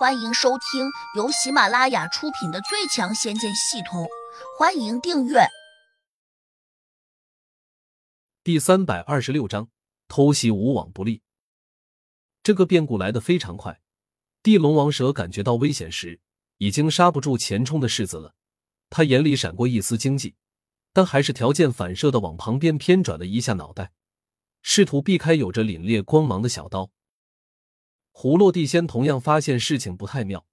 欢迎收听由喜马拉雅出品的《最强仙剑系统》，欢迎订阅。第三百二十六章：偷袭无往不利。这个变故来得非常快，地龙王蛇感觉到危险时，已经刹不住前冲的世子了。他眼里闪过一丝惊悸，但还是条件反射的往旁边偏转了一下脑袋，试图避开有着凛冽光芒的小刀。胡落地仙同样发现事情不太妙，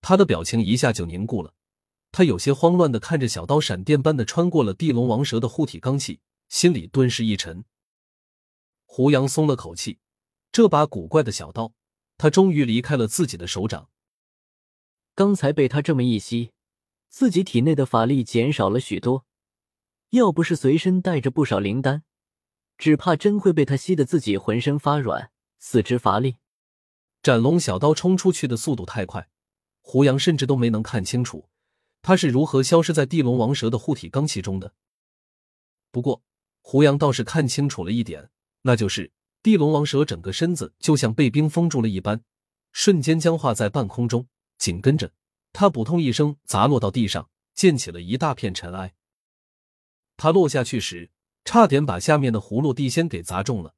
他的表情一下就凝固了。他有些慌乱的看着小刀闪电般的穿过了地龙王蛇的护体罡气，心里顿时一沉。胡杨松了口气，这把古怪的小刀，他终于离开了自己的手掌。刚才被他这么一吸，自己体内的法力减少了许多，要不是随身带着不少灵丹，只怕真会被他吸得自己浑身发软，四肢乏力。斩龙小刀冲出去的速度太快，胡杨甚至都没能看清楚他是如何消失在地龙王蛇的护体罡气中的。不过，胡杨倒是看清楚了一点，那就是地龙王蛇整个身子就像被冰封住了一般，瞬间僵化在半空中。紧跟着，他扑通一声砸落到地上，溅起了一大片尘埃。他落下去时，差点把下面的葫芦地仙给砸中了，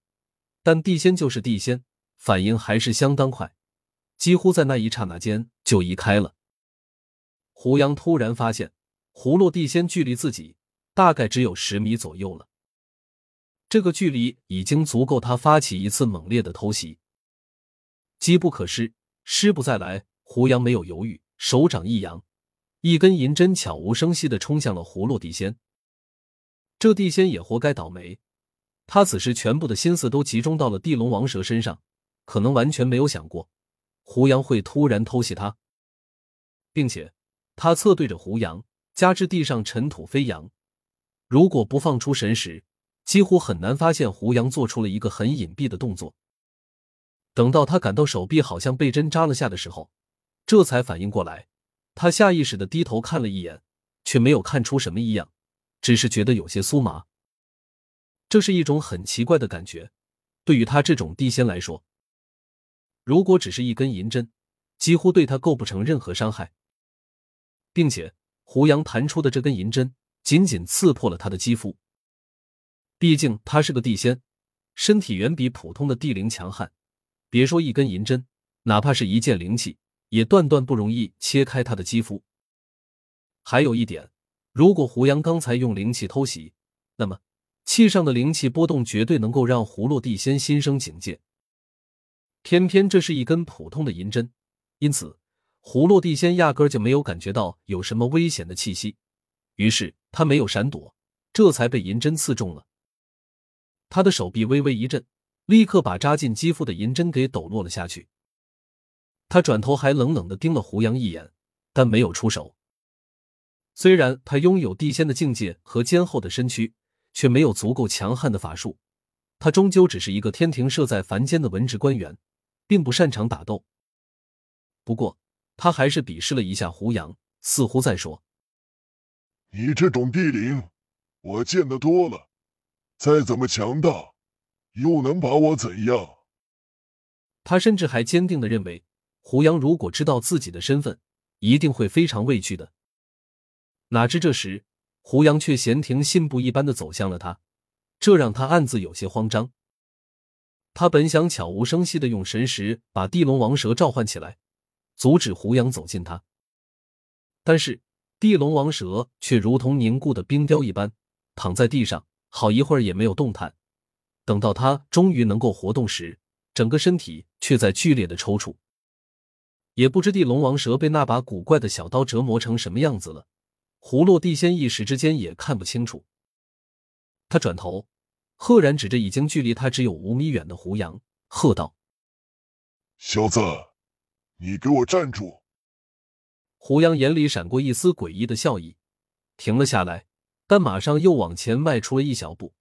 但地仙就是地仙。反应还是相当快，几乎在那一刹那间就移开了。胡杨突然发现，葫芦地仙距离自己大概只有十米左右了。这个距离已经足够他发起一次猛烈的偷袭。机不可失，失不再来。胡杨没有犹豫，手掌一扬，一根银针悄无声息的冲向了葫芦地仙。这地仙也活该倒霉，他此时全部的心思都集中到了地龙王蛇身上。可能完全没有想过，胡杨会突然偷袭他，并且他侧对着胡杨，加之地上尘土飞扬，如果不放出神识，几乎很难发现胡杨做出了一个很隐蔽的动作。等到他感到手臂好像被针扎了下的时候，这才反应过来，他下意识的低头看了一眼，却没有看出什么异样，只是觉得有些酥麻。这是一种很奇怪的感觉，对于他这种地仙来说。如果只是一根银针，几乎对他构不成任何伤害，并且胡杨弹出的这根银针仅仅刺破了他的肌肤。毕竟他是个地仙，身体远比普通的地灵强悍，别说一根银针，哪怕是一件灵气，也断断不容易切开他的肌肤。还有一点，如果胡杨刚才用灵气偷袭，那么气上的灵气波动绝对能够让葫芦地仙心生警戒。偏偏这是一根普通的银针，因此胡落地仙压根就没有感觉到有什么危险的气息，于是他没有闪躲，这才被银针刺中了。他的手臂微微一震，立刻把扎进肌肤的银针给抖落了下去。他转头还冷冷的盯了胡杨一眼，但没有出手。虽然他拥有地仙的境界和坚厚的身躯，却没有足够强悍的法术，他终究只是一个天庭设在凡间的文职官员。并不擅长打斗，不过他还是鄙视了一下胡杨，似乎在说：“你这种地灵，我见得多了，再怎么强大，又能把我怎样？”他甚至还坚定的认为，胡杨如果知道自己的身份，一定会非常畏惧的。哪知这时，胡杨却闲庭信步一般的走向了他，这让他暗自有些慌张。他本想悄无声息的用神识把地龙王蛇召唤起来，阻止胡杨走近他，但是地龙王蛇却如同凝固的冰雕一般躺在地上，好一会儿也没有动弹。等到他终于能够活动时，整个身体却在剧烈的抽搐。也不知地龙王蛇被那把古怪的小刀折磨成什么样子了，葫芦地仙一时之间也看不清楚。他转头。赫然指着已经距离他只有五米远的胡杨，喝道：“小子，你给我站住！”胡杨眼里闪过一丝诡异的笑意，停了下来，但马上又往前迈出了一小步，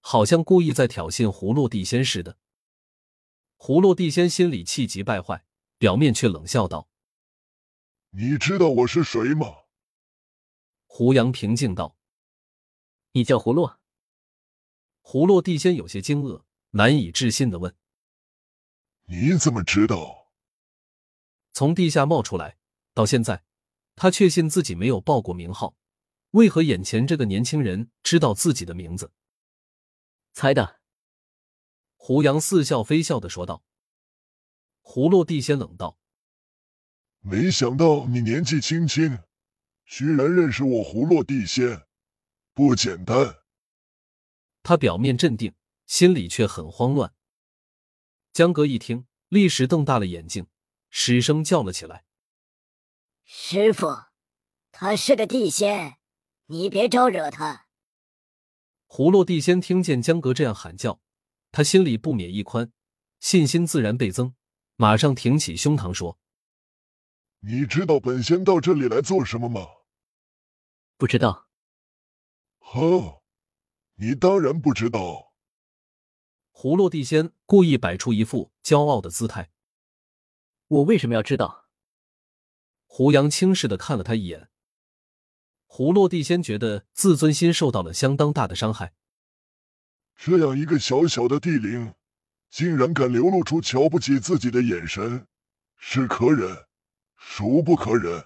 好像故意在挑衅葫芦地仙似的。葫芦地仙心里气急败坏，表面却冷笑道：“你知道我是谁吗？”胡杨平静道：“你叫葫芦。”葫芦地仙有些惊愕，难以置信的问：“你怎么知道？”从地下冒出来，到现在，他确信自己没有报过名号。为何眼前这个年轻人知道自己的名字？猜的。胡杨似笑非笑的说道。胡落地仙冷道：“没想到你年纪轻轻，居然认识我胡落地仙，不简单。”他表面镇定，心里却很慌乱。江哥一听，立时瞪大了眼睛，失声叫了起来：“师傅，他是个地仙，你别招惹他。”葫芦地仙听见江哥这样喊叫，他心里不免一宽，信心自然倍增，马上挺起胸膛说：“你知道本仙到这里来做什么吗？”“不知道。”“哼，你当然不知道。”胡落地仙故意摆出一副骄傲的姿态。我为什么要知道？胡杨轻视的看了他一眼。胡落地仙觉得自尊心受到了相当大的伤害。这样一个小小的地灵，竟然敢流露出瞧不起自己的眼神，是可忍，孰不可忍？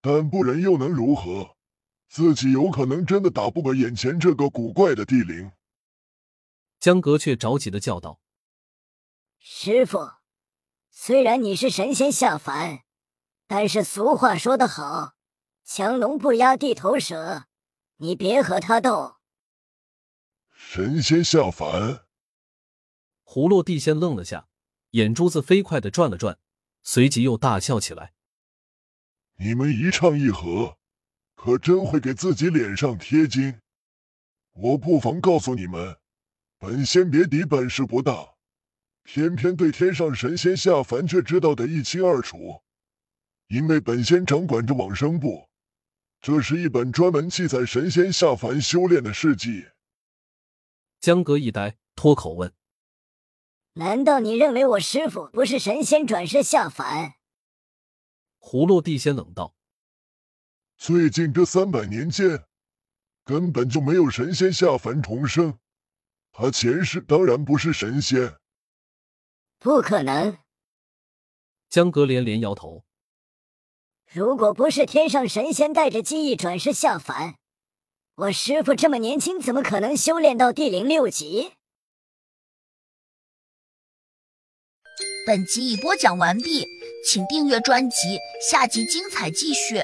但不忍又能如何？自己有可能真的打不过眼前这个古怪的地灵。江阁却着急的叫道：“师傅，虽然你是神仙下凡，但是俗话说得好，强龙不压地头蛇，你别和他斗。”神仙下凡？葫芦地仙愣了下，眼珠子飞快的转了转，随即又大笑起来：“你们一唱一和，可真会给自己脸上贴金。我不妨告诉你们。”本仙别敌本事不大，偏偏对天上神仙下凡却知道的一清二楚。因为本仙掌管着往生部，这是一本专门记载神仙下凡修炼的事迹。江阁一呆，脱口问：“难道你认为我师傅不是神仙转世下凡？”葫芦地仙冷道：“最近这三百年间，根本就没有神仙下凡重生。”他前世当然不是神仙，不可能。江格连连摇头。如果不是天上神仙带着记忆转世下凡，我师傅这么年轻，怎么可能修炼到第零六级？本集已播讲完毕，请订阅专辑，下集精彩继续。